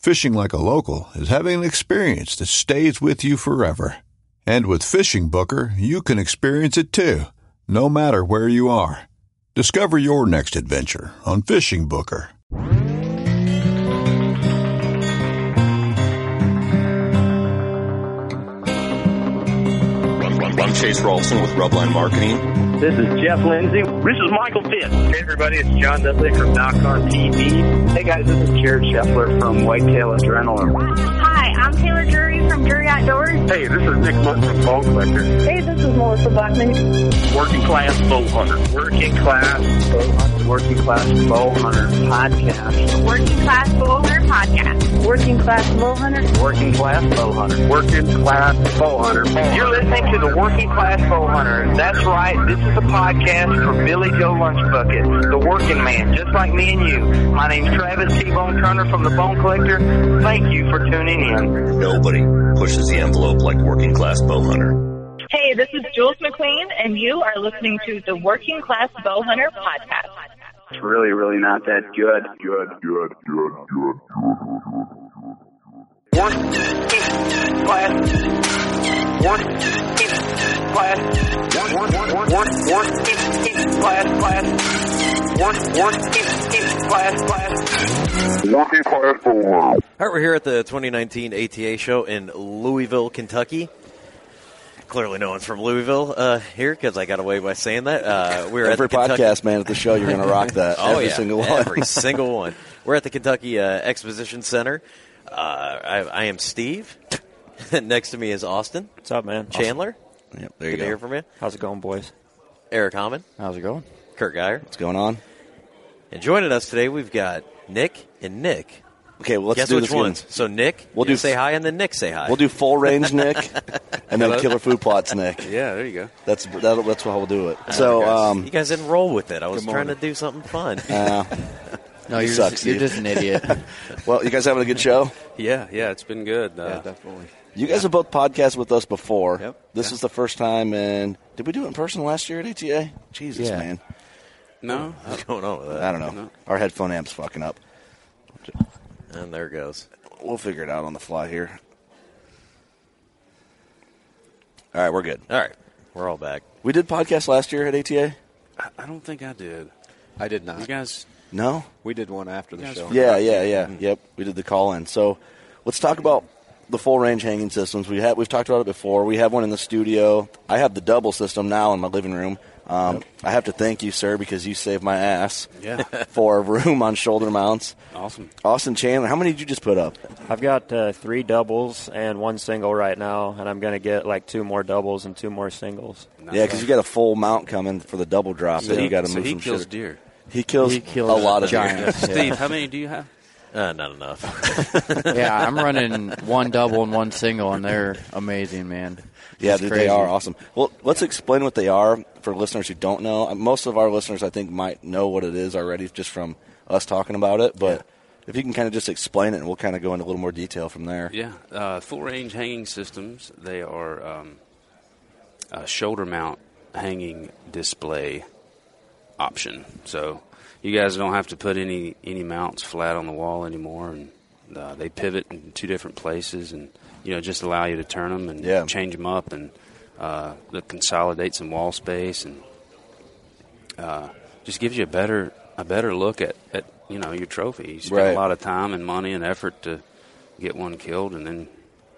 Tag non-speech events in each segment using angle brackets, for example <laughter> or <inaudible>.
Fishing like a local is having an experience that stays with you forever. And with Fishing Booker, you can experience it too, no matter where you are. Discover your next adventure on Fishing Booker. I'm Chase Rolfson with Rubline Marketing. This is Jeff Lindsay. This is Michael Fitt. Hey everybody, it's John Dudley from Nock On TV. Hey guys, this is Jared Scheffler from Whitetail Adrenaline. Hi, I'm Taylor Drury from Drury Outdoors. Hey, this is Nick Mundt from Bone Collector. Hey, this is Melissa Bachman. Working Class Bow Hunter. Working Class Bow Hunter. Working Class Bow Hunter Podcast. Working Class Bow Hunter Podcast. Working Class Bow Hunter. Working Class Bow Hunter. Working Class Bow Hunter. You're listening to the Working Class Bow Hunter. That's right. This is a podcast for Billy Joe Lunchbucket, the working man, just like me and you. My name's Travis T-Bone Turner from the Bone Collector. Thank you for tuning in. Nobody pushes the envelope like Working Class Bow Hunter. Hey, this is Jules McQueen, and you are listening to the Working Class Bow Hunter podcast. It's really, really not that good. Good, good, good, good, good. Working class. Class. Class, class. Class, class. Class All right, we're here at the 2019 ATA show in Louisville, Kentucky. Clearly, no one's from Louisville uh, here because I got away by saying that. Uh, we're Every at the Kentucky- podcast, man, at the show, you're going to rock that. <laughs> oh Every yeah, single one. every <laughs> single one. We're at the Kentucky uh, Exposition Center. Uh, I, I am Steve. <laughs> Next to me is Austin. What's up, man? Chandler. Yep, there Good you to hear from you. How's it going, boys? Eric Hammond. How's it going? Kurt Geyer. What's going on? And joining us today, we've got Nick and Nick. Okay, well, let's Guess do which this again. So Nick, We'll you do- say hi, and then Nick say hi. We'll do full range Nick, <laughs> and then killer food plots Nick. <laughs> Yeah, there you go. That's that'll, that's how we'll do it. So, um, you guys didn't roll with it. I was Good trying to do something fun. uh, No, You you're suck, just, you're just an idiot. well, you guys having a good show? Yeah, yeah, it's been good. Uh, yeah, definitely. You guys have both podcasted with us before. Yep. This Yeah. is the first time, and did we do it in person last year at ATA? Jesus, Yeah. man. no, What's uh, going on with that? I don't know. No. Our headphone amp's fucking up. And there it goes. We'll figure it out on the fly here. All right, we're good. All right, we're all back. We did podcast last year at ATA. I, I don't think I did. I did not. You guys, No. We did one after the show. were- Yeah, yeah, yeah. Mm-hmm. Yep, we did the call in. So let's talk about the full range hanging systems. We have we've talked about it before. We have one in the studio. I have the double system now in my living room. Um, I have to thank you, sir, because you saved my ass yeah, <laughs> for room on shoulder mounts. awesome. Austin Chandler, how many did you just put up? I've got uh, three doubles and one single right now, and I'm going to get like two more doubles and two more singles. Yeah, because you got a full mount coming for the double drop. So that he, you got to so move he some kills shit. deer. He kills, He kills a lot of giants. deer. Steve, how many do you have? Uh, not enough. <laughs> yeah, I'm running one double and one single, and they're amazing, man. Yeah, It's dude, they are awesome. Well, let's explain what they are for listeners who don't know. Uh, Most of our listeners, I think, might know what it is already just from us talking about it. But if you can kind of just explain it, and we'll kind of go into a little more detail from there. Yeah, uh, full range hanging systems. They are um, a shoulder mount hanging display option. So you guys don't have to put any any mounts flat on the wall anymore, and uh, they pivot in two different places, and you know just allow you to turn them and Yeah. change them up, and uh, consolidate some wall space, and uh, just gives you a better a better look at, at you know your trophy. You spend Right. a lot of time and money and effort to get one killed, and then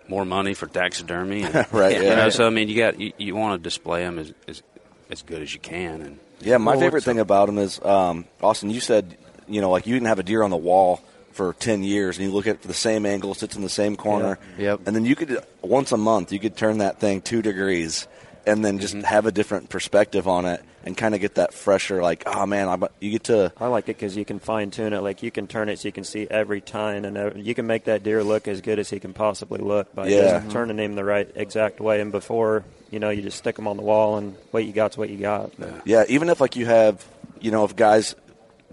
more money for taxidermy. And, <laughs> Right, You yeah. know, so I mean, you got you, you want to display them as, as as good as you can, and Yeah, my Well, favorite thing about them is, um, Austin. You said, you know, like you didn't have a deer on the wall for ten years, and you look at it for the same angle, it sits in the same corner. Yep. And then you could once a month, you could turn that thing two degrees, and then Mm-hmm. just have a different perspective on it, and kind of get that fresher, like, oh man, I, you get to. I like it because you can fine tune it. Like you can turn it so you can see every tine, and every, you can make that deer look as good as he can possibly look by Yeah. just mm-hmm. turning him the right exact way. And before, you know, you just stick him on the wall, and what you got's what you got. Yeah, even if like you have, you know, if guys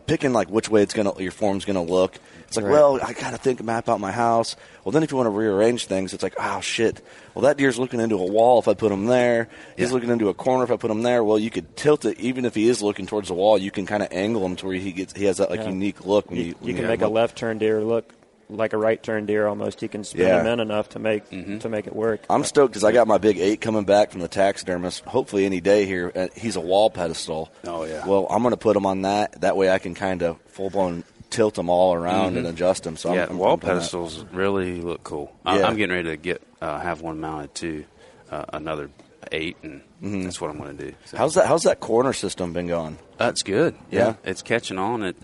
picking like which way it's gonna your form's gonna look. It's like, Right. well, I gotta think map out my house. Well, then if you want to rearrange things, it's like, oh shit. Well, that deer's looking into a wall if I put him there. He's Yeah. looking into a corner if I put him there. Well, you could tilt it even if he is looking towards the wall. You can kind of angle him to where he gets he has that like Yeah. unique look. When you, You, you can make a look. left turn deer look like a right turn deer almost. He can spin Yeah. him in enough to make to make it work. I'm stoked because I got my big eight coming back from the taxidermist. Hopefully, any day here. Uh, He's a wall pedestal. Oh, yeah. Well, I'm going to put him on that. That way, I can kind of full blown tilt them all around Mhm. and adjust them. So yeah, I'm, I'm wall pumped that. pedestals really look cool. I- Yeah. I'm getting ready to get uh, have one mounted too, uh, another eight, and that's what I'm going to do. So. Mm-hmm. How's that? How's that corner system been going? That's good. Yeah. it's catching on. It,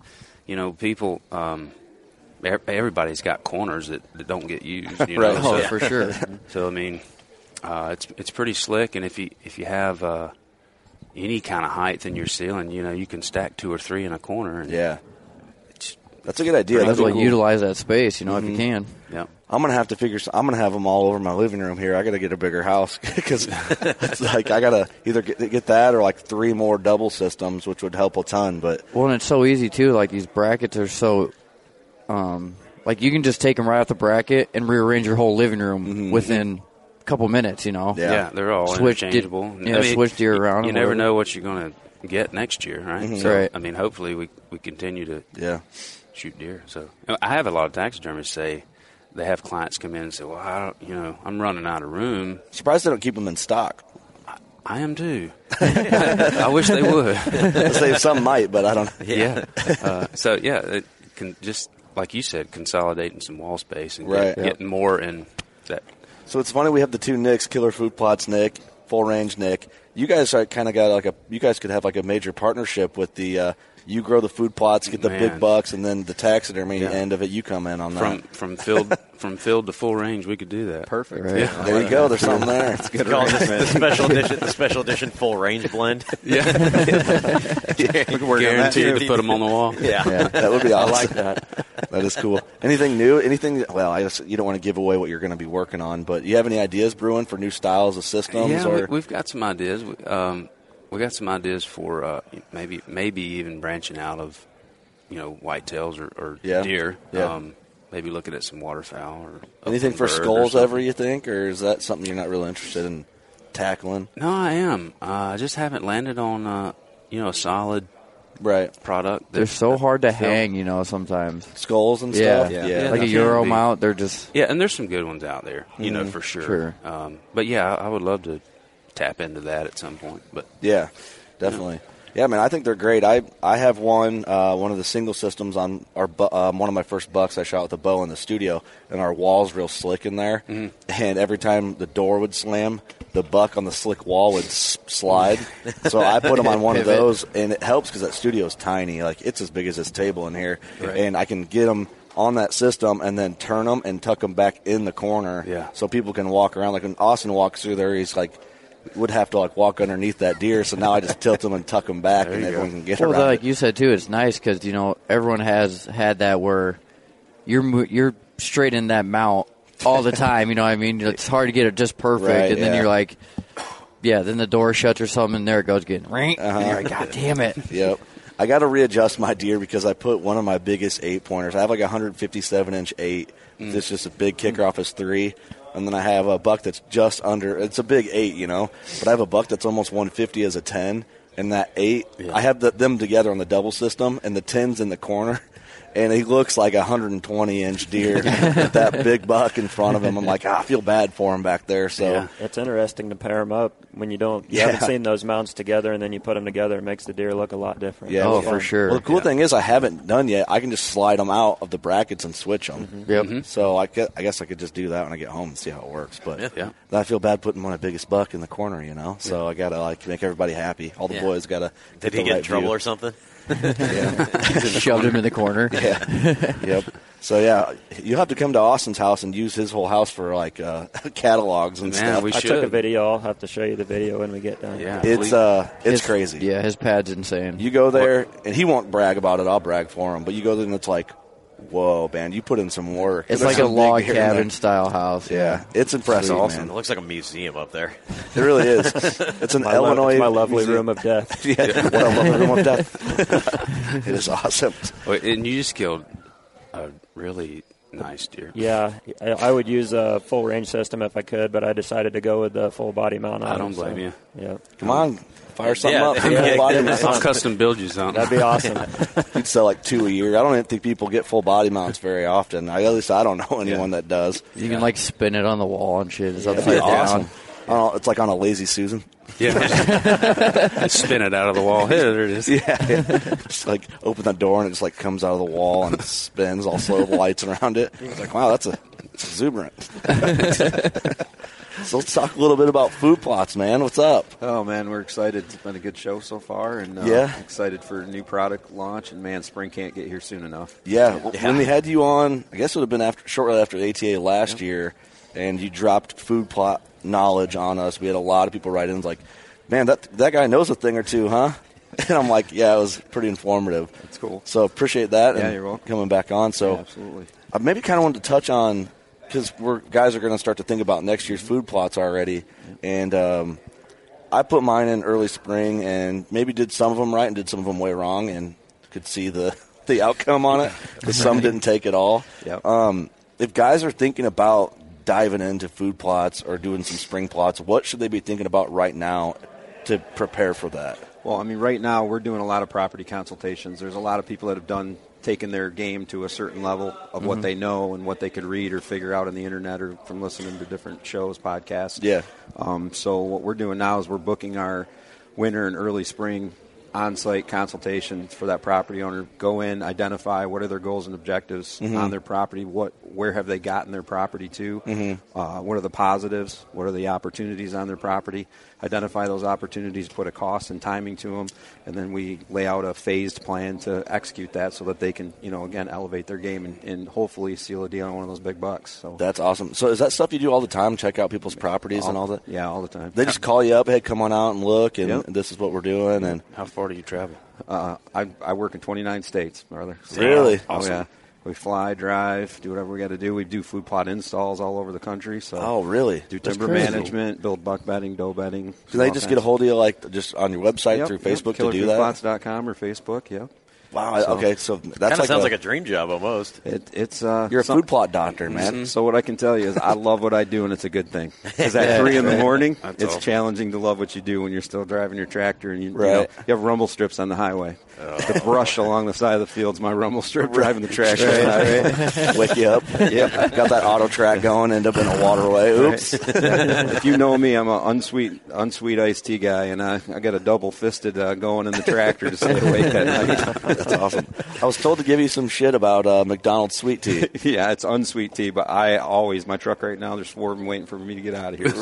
you know, people. Um, ev- everybody's got corners that, that don't get used. You <laughs> Right. know? Oh, so, for sure. <laughs> So I mean, uh, it's it's pretty slick, and if you if you have uh, any kind of height in your ceiling, you know, you can stack two or three in a corner. And Yeah, that's a good idea. Might That's as well cool. utilize that space, you know, if Mhm. you can. Yeah. I'm gonna have to figure. I'm gonna have them all over my living room here. I got to get a bigger house <laughs> because it's like I gotta either get, get that or like three more double systems, which would help a ton. But Well, and it's so easy too. Like these brackets are so, um, like you can just take them right off the bracket and rearrange your whole living room within a couple minutes. You know. Yeah, they're all Switch di- interchangeable. yeah, switch deer around You, never whatever. know what you're going to get next year, right? Mhm. So, Right. I mean, hopefully we we continue to yeah, shoot deer. So I have a lot of taxidermists say they have clients come in and say, "Well, I don't, you know, I'm running out of room." surprised they don't keep them in stock. I am too. <laughs> I wish they would. Say some might, but I don't. yeah. <laughs> Uh, so yeah, it can just like you said, consolidating some wall space and Right. get, getting more in that. So it's funny we have the two Nicks, Killer Food Plots Nick, Full Range Nick. You guys are kind of got like a. You guys could have like a major partnership with the. Uh, you grow the food plots, get the Man. big bucks, and then the taxidermy Yeah. end of it, you come in on that. From from field <laughs> from field to full range, we could do that. Perfect. Right. Yeah. there you go. There's something there. <laughs> Call this the special edition, the special edition full range blend. <laughs> Yeah. we Guaranteed to put them on the wall. Yeah. Yeah, that would be awesome. I like that. That is cool. Anything new? Anything? Well, I guess you don't want to give away what you're going to be working on, but you have any ideas brewing for new styles of systems? Yeah, or we, we've got some ideas. We, um, we got some ideas for uh, maybe maybe even branching out of you know whitetails or, or Yeah. deer. Yeah. Um, maybe looking at some waterfowl or anything for skulls ever? You think, or is that something you're not really interested in tackling? No, I am. Uh, I just haven't landed on uh, you know a solid Right, product. They're so hard to that felt- hang, you know. Sometimes. skulls and Yeah. stuff. Yeah. Yeah, like a Euro mount, they're just Yeah, and there's some good ones out there, you know, Mhm. for sure. Sure. Um, but yeah, I, I would love to tap into that at some point. But Yeah, definitely. Yeah, man, I think they're great. I I have one uh, one of the single systems on our bu- um, one of my first bucks I shot with a bow in the studio, and our wall's real slick in there. Mm-hmm. And every time the door would slam, the buck on the slick wall would s- slide. so I put them on one of <laughs> those, and it helps because that studio's tiny. Like it's as big as this table in here, and I can get them on that system and then turn them and tuck them back in the corner. Yeah. So people can walk around. Like when Austin walks through there, he's like would have to like walk underneath that deer. So now I just tilt them and tuck them back, There and you everyone go. can get Well, around. like it. you said too, it's nice because you know everyone has had that where you're you're straight in that mount all the time. You know what I mean? It's hard to get it just perfect, Right, and then yeah. you're like, yeah. Then the door shuts or something, and there it goes again. Ring. Uh-huh. And you're like, God damn it! Yep. I got to readjust my deer because I put one of my biggest eight pointers. I have like a 157 inch eight. Mm. It's just a big kicker off his three. And then I have a buck that's just under. It's a big eight, you know. But I have a buck that's almost 150 as a 10. And that eight, I have the, them together on the double system, and the 10's in the corner. And he looks like a 120 inch deer with that big buck in front of him. I'm like, ah, I feel bad for him back there. So It's interesting to pair them up when you don't. You Yeah. haven't seen those mounts together, and then you put them together. It makes the deer look a lot different. Yeah, It's yeah. fun. Well, the cool thing is, I haven't done yet. I can just slide them out of the brackets and switch them. Yep. So I, get, I guess I could just do that when I get home and see how it works. But Yeah. I feel bad putting my biggest buck in the corner, you know. So I gotta like make everybody happy. All the Yeah. boys gotta. Did he the get in trouble view. or something? <laughs> Yeah. <laughs> Shoved him in the corner. Yeah. <laughs> <laughs> yep. So yeah, you'll have to come to Austin's house and use his whole house for like uh, <laughs> catalogs and stuff. I took a video. I'll have to show you the video when we get done. Yeah, It's uh, it's His- crazy. Yeah, his pad's insane. You go there, and he won't brag about it. I'll brag for him. But you go there, and it's like, whoa, man, you put in some work. It's There's like a log deer in there. cabin style house. Yeah, it's impressive. Sweet, Awesome. It looks like a museum up there. It really is. <laughs> It's an My lo- Illinois. it's my lovely museum. room of death. <laughs> yeah, what a lovely room of death. <laughs> it is awesome. Well, and you just killed a really nice deer. Yeah, I, I would use a full range system if I could, but I decided to go with the full body mount. On I don't it, so, blame you. Yeah, Come on, fire something Yeah, up. yeah, Full body mount. I'll custom build you something. that'd be awesome. <laughs> You'd sell like two a year. I don't even think people get full body mounts very often. I, at least I don't know <laughs> anyone that does. You can like spin it on the wall and shit. It's That'd upside be down. awesome. I don't know, it's like on a lazy Susan. Yeah, <laughs> spin it out of the wall. Hey, there it is. Yeah, <laughs> just like open the door and it just like comes out of the wall and spins all slow, lights around it. It's like, wow, that's a it's exuberant. <laughs> so let's talk a little bit about food plots, man. What's up? Oh man, we're excited. It's been a good show so far, and uh, Yeah. excited for new product launch. And man, spring can't get here soon enough. Yeah, w- when we had you on, I guess it would have been after shortly after ATA last year, and you dropped food plot knowledge on us. We had a lot of people write in like, "Man, that that guy knows a thing or two, huh?" <laughs> And I'm like, "Yeah, it was pretty informative." That's cool. So appreciate that. Yeah, and you're welcome. Coming back on, so Yeah, absolutely. I maybe kind of wanted to touch on because we're guys are going to start to think about next year's food plots already, and um, I put mine in early spring and maybe did some of them right and did some of them way wrong, and could see the <laughs> the outcome on it because some <laughs> didn't take it all. Yep. Um, if guys are thinking about diving into food plots or doing some spring plots, what should they be thinking about right now to prepare for that? Well, I mean, right now we're doing a lot of property consultations. There's a lot of people that have done taken their game to a certain level of what Mhm. they know and what they could read or figure out on the internet or from listening to different shows, podcasts. Yeah. Um, so what we're doing now is we're booking our winter and early spring on-site consultations for that property owner. Go in, identify what are their goals and objectives Mhm. on their property. What, where have they gotten their property to? Mhm. Uh, what are the positives? What are the opportunities on their property? Identify those opportunities, put a cost and timing to them, and then we lay out a phased plan to execute that so that they can, you know, again elevate their game and, and hopefully seal a deal on one of those big bucks. So That's awesome. So is that stuff you do all the time? Check out people's properties and all that. Yeah, all the time. They just call you up, hey, come on out and look, and Yep. this is what we're doing. And How far do you travel? Uh, I, I work in 29 states, brother. Really? Oh, Awesome. yeah. We fly, drive, do whatever we got to do. We do food plot installs all over the country. So Oh, really? Do timber management, build buck bedding, doe bedding. Can they just kinds get a hold of you, like just on your website Yep, through yep. Facebook to do that? Killerfoodplots.com or Facebook. Yep. Wow. okay, so that Kind of like sounds a, like a dream job almost. It, it's uh, You're a some- food plot doctor, man. Mhm. So what I can tell you is I love what I do, and it's a good thing. Because at three in the morning, That's it's awesome. challenging to love what you do when you're still driving your tractor and you, you, know, you have rumble strips on the highway. The brush along the side of the field's my rumble strip driving the tractor. Right. Wake you up. Yep. Got that auto track going, end up in a waterway. Oops. <laughs> if you know me, I'm an unsweet, unsweet iced tea guy, and I, I got a double fisted uh, going in the tractor to stay awake at night. <laughs> That's awesome. I was told to give you some shit about uh, McDonald's sweet tea. <laughs> yeah, it's unsweet tea, but I always my truck right now. There's four of them waiting for me to get out of here. <laughs>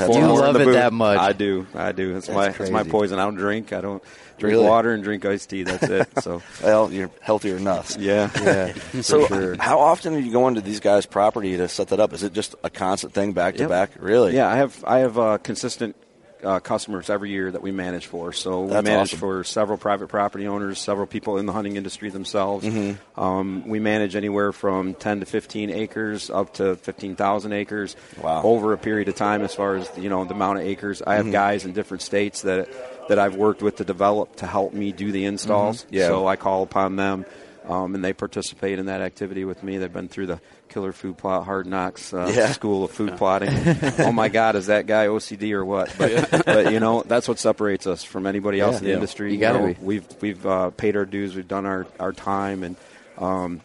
Four You love it boot. that much. I do. I do. It's my it's my poison. I don't drink. I don't drink Really? water and drink iced tea. That's it. So <laughs> Well, you're healthier than us. yeah, yeah. So, sure. how often are you going to these guys' property to set that up? Is it just a constant thing, back to Yep. back? Really? Yeah, I have I have uh, consistent uh, customers every year that we manage for. So we That's manage awesome. for several private property owners, several people in the hunting industry themselves. Mm-hmm. Um, we manage anywhere from 10 to 15 acres up to 15,000 acres Wow. over a period of time as far as you know the amount of acres. I have Mhm. guys in different states that that I've worked with to develop to help me do the installs. Mhm. Yeah. So I call upon them. Um, and they participate in that activity with me. They've been through the Killer Food Plot Hard Knocks uh, Yeah. School of Food Plotting. <laughs> oh my God, is that guy OCD or what? But, but you know, that's what separates us from anybody else Yeah. in the Yeah. industry. You gotta know, be. We've we've uh, paid our dues. We've done our, our time, and um,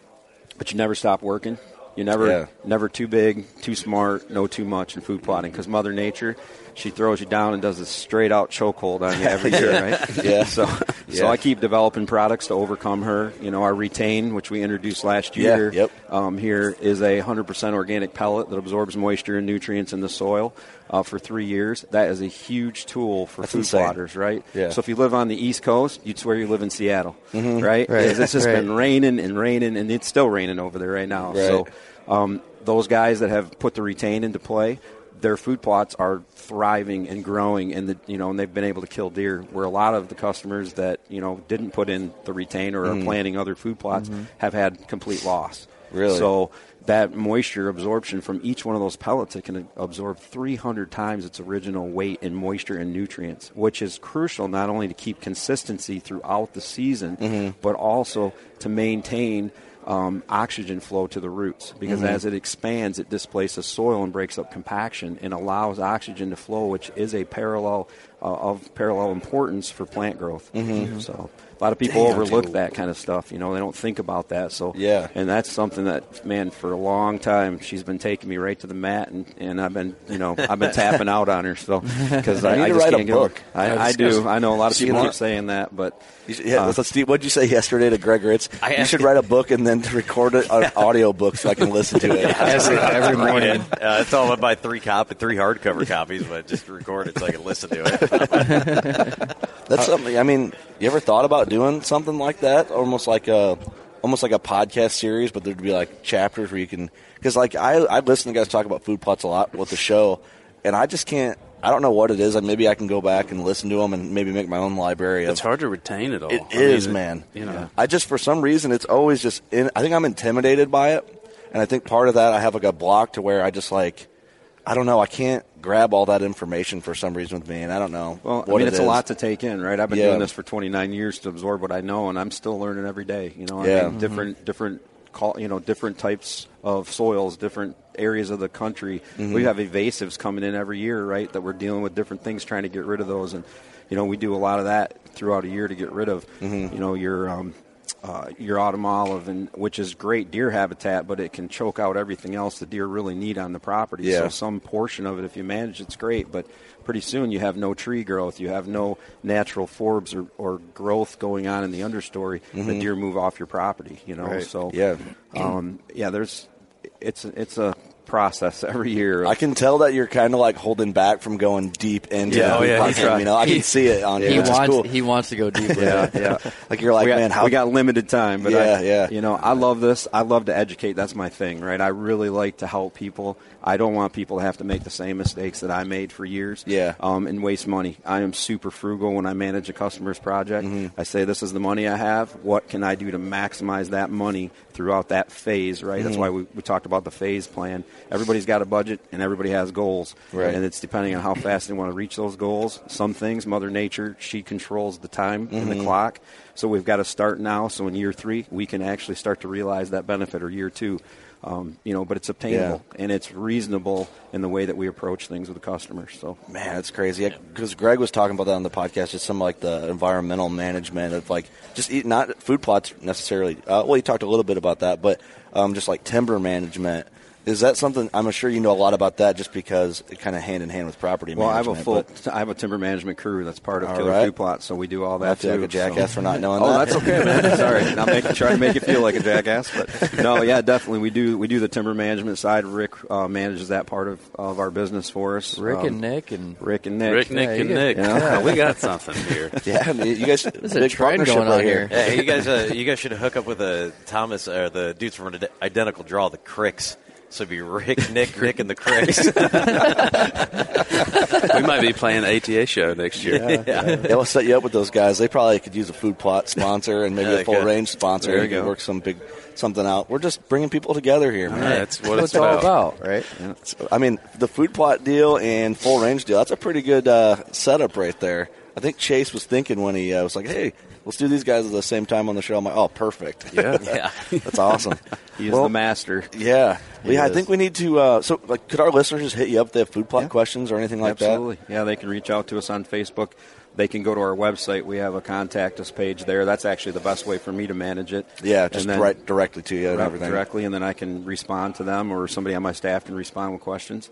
but you never stop working. You never never too big, too smart, no too much in food plotting because Mother Nature, she throws you down and does a straight out chokehold on you every year, <laughs> Yeah. right? <laughs> Yeah. So so I keep developing products to overcome her. You know, our retain, which we introduced last Yeah, year, yep. um, here is a 100% organic pellet that absorbs moisture and nutrients in the soil uh, for three years. That is a huge tool for That's food insane. plotters, right? Yeah. So if you live on the East Coast, you'd swear you live in Seattle, Mhm. right? Right. It's just Right. been raining and raining, and it's still raining over there right now. Right. So um, those guys that have put the retain into play, their food plots are thriving and growing, and the, you know, and they've been able to kill deer. Where a lot of the customers that you know didn't put in the retainer or are planting other food plots have had complete loss. Really? So that moisture absorption from each one of those pellets, it can absorb 300 times its original weight in moisture and nutrients, which is crucial not only to keep consistency throughout the season, Mhm. but also to maintain um, oxygen flow to the roots. Because Mhm. as it expands, it displaces soil and breaks up compaction and allows oxygen to flow, which is a parallel uh, of parallel importance for plant growth. Mhm. So a lot of people Damn, overlook dude. that kind of stuff. You know, they don't think about that. So Yeah. and that's something that man for a long time she's been taking me right to the mat, and, and I've been you know I've been tapping out on her. So <laughs> because I, I just write can't give book. her- I, I I do. I know a lot of people you keep saying that, but You should- yeah, uh, let's see. What did you say yesterday to Greg Ritz? you should write a book and then record it an <laughs> audio book so I can listen to it Every- every morning. Uh, it's all about three copy, three hardcover copies, but just record it so I can listen to it. <laughs> That's something. I mean, you ever thought about doing something like that? Almost like a, almost like a podcast series, but there'd be like chapters where you can. Because like I, I listen to guys talk about food plots a lot with the show, and I just can't. I don't know what it is. Like maybe I can go back and listen to them and maybe make my own library. Of, It's hard to retain it all. It I mean, is, it- man. You know, I just for some reason it's always just. In, I think I'm intimidated by it, and I think part of that I have like a block to where I just like. I don't know. I can't grab all that information for some reason with me, and I don't know. Well, I mean, it it's a lot to take in, right? I've been Yeah. doing this for 29 years to absorb what I know, and I'm still learning every day. You know, I Yeah. mean, Mhm. different, different, call, you know, different types of soils, different areas of the country. Mhm. We have evasives coming in every year, right? That we're dealing with different things, trying to get rid of those, and you know, we do a lot of that throughout a year to get rid of, Mhm. you know, your. Um, uh, your autumn olive, and which is great deer habitat, but it can choke out everything else the deer really need on the property. Yeah. So some portion of it, if you manage, it's great. But pretty soon you have no tree growth, you have no natural forbs or, or growth going on in the understory. The Mhm. deer move off your property. You know, Right. so Yeah. um, yeah. There's it's it's a process every year. I can tell that you're kind of like holding back from going deep into Yeah. the Oh, yeah, podcast, he. You know, I can see it on you. He wants cool. he wants to go deep. yeah, yeah. <laughs> Like you're like, we got, man, how we got limited time, but Yeah, I, yeah. You know, I love this. I love to educate. That's my thing, right? I really like to help people. I don't want people to have to make the same mistakes that I made for years. Yeah. Um, and waste money. I am super frugal when I manage a customer's project. Mm-hmm. I say, this is the money I have. What can I do to maximize that money throughout that phase? Right. That's Mhm. why we, we talked about the phase plan. Everybody's got a budget, and everybody has goals. Right. And it's depending on how fast they want to reach those goals. Some things, Mother Nature, she controls the time and the Mhm. clock. So we've got to start now. So in year three, we can actually start to realize that benefit, or year two. Um, you know, but it's obtainable and it's reasonable in the way that we approach things with the customers. So Man, that's crazy. Because Greg was talking about that on the podcast, just some like the environmental management of like just eat, not food plots necessarily. Uh, well, he talked a little bit about that, but um, just like timber management. Is that something? I'm sure you know a lot about that, just because it kind of hand in hand with property Well, I have management. a full, but- I have a timber management crew that's part of All Killer right. Food Plot, so we do all I that feel too. like a jackass so. for not knowing oh, that. that's okay, man. <laughs> Sorry, not making trying to make you feel like a jackass, but <laughs> no, yeah, definitely we do we do the timber management side. Rick uh, manages that part of, of our business for us. Rick Um, and Nick and Rick and Nick, Rick, Nick, Yeah, you and get- Nick. yeah. <laughs> we got something here. yeah, you guys, There's a big trend partnership going right on here. Yeah, you guys, uh, you guys should hook up with uh, Thomas or the dudes from Ide- Identical Draw, the Cricks. So it'd be Rick, Nick, <laughs> Nick, and the Craigs. we might be playing the ATA show next year. Yeah, yeah. we'll set you up with those guys. They probably could use a food plot sponsor and maybe Yeah, a full could. range sponsor. There You you go. work some big something out. We're just bringing people together here, man. Yeah, that's what it's That's what it's about. right? So, I mean, the food plot deal and full range deal. That's a pretty good uh, setup right there. I think Chase was thinking when he uh, was like, "Hey, let's do these guys at the same time on the show." I'm like, "Oh, perfect. Yeah. <laughs> yeah, that's awesome." <laughs> He's is the master. Yeah, He yeah. I think we need to. Uh, so, like, could our listeners just hit you up if they have food plot questions or anything like that? Absolutely. Yeah, they can reach out to us on Facebook. They can go to our website. We have a contact us page there. That's actually the best way for me to manage it. Yeah, just And then- right directly to you and everything. directly, and then I can respond to them, or somebody on my staff can respond with questions.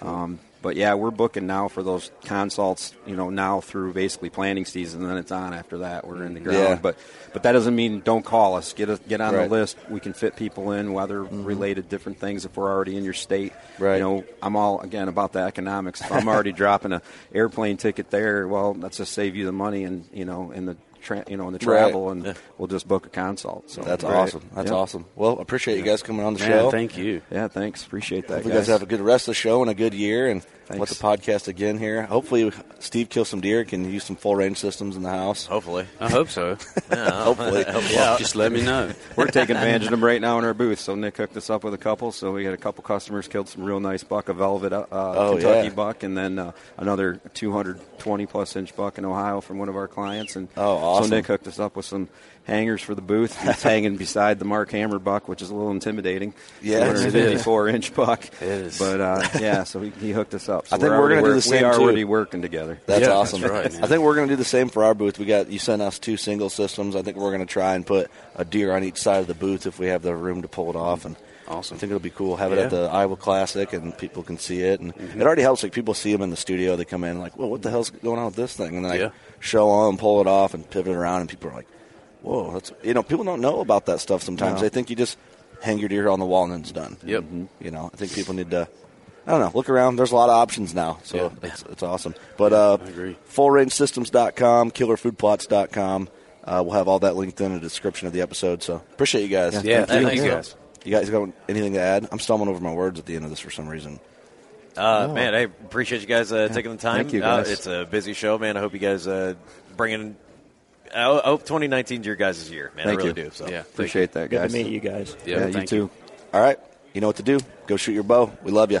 Um, but yeah, we're booking now for those consults. You know, now through basically planning season, and then it's on after that. We're in the mm-hmm. ground, Yeah. but but that doesn't mean don't call us. Get us get on Right. the list. We can fit people in, weather mm-hmm. related different things. If we're already in your state, Right. You know, I'm all again about the economics. If I'm already <laughs> dropping a airplane ticket there, well, let's just save you the money and you know and the tra- you know in the Right. travel, and Yeah. we'll just book a consult. So That's Right. awesome. That's Yep. awesome. Well, appreciate you guys coming on the Man, show. thank you. Yeah, thanks. Appreciate that. Hope you guys have a good rest of the show and a good year, and let the podcast again here. Hopefully, Steve kills some deer. Can use some full range systems in the house. Hopefully, I hope so. <laughs> Hopefully, <laughs> Just let me know. We're taking advantage of them right now in our booth. So Nick hooked us up with a couple. So we had a couple customers killed some real nice buck, a velvet uh, Oh, Kentucky yeah. buck, and then uh, another 220 plus inch buck in Ohio from one of our clients. And Oh, awesome. so Nick hooked us up with some hangers for the booth. <laughs> He's hanging beside the Mark Hammer buck, which is a little intimidating. Yeah, it is. 54 inch buck. It is. But uh, yeah, so he, he hooked us up. So I think we're, already going to do the same We are too. already working together. That's Yeah, awesome. that's right, I think we're going to do the same for our booth. We got you sent us two single systems. I think we're going to try and put a deer on each side of the booth if we have the room to pull it off. And awesome. I think it'll be cool. Have it at the Iowa Classic and people can see it. And it already helps. Like people see them in the studio. They come in like, well, what the hell's going on with this thing? And then I show them, pull it off, and pivot it around, and people are like, whoa, that's you know, people don't know about that stuff sometimes. No. They think you just hang your deer on the wall and then it's done. Yep. Mm-hmm. You know, I think people need to. I don't know. Look around. There's a lot of options now, so Yeah. it's, it's awesome. But uh, I agree. fullrangesystems.com, killerfoodplots.com. Uh, we'll have all that linked in the description of the episode. So appreciate you guys. Yeah, thank you guys. You guys got anything to add? I'm stumbling over my words at the end of this for some reason. Uh, Oh. Man, I appreciate you guys uh, taking the time. Thank you, Uh, it's a busy show, man. I hope you guys uh, bring in. I hope 2019 is your guys' year, man. Thank I really you. do. So Yeah. Appreciate that, guys. Good guys. to meet you guys. Yeah, you thank too. All right. You know what to do. Go shoot your bow. We love you.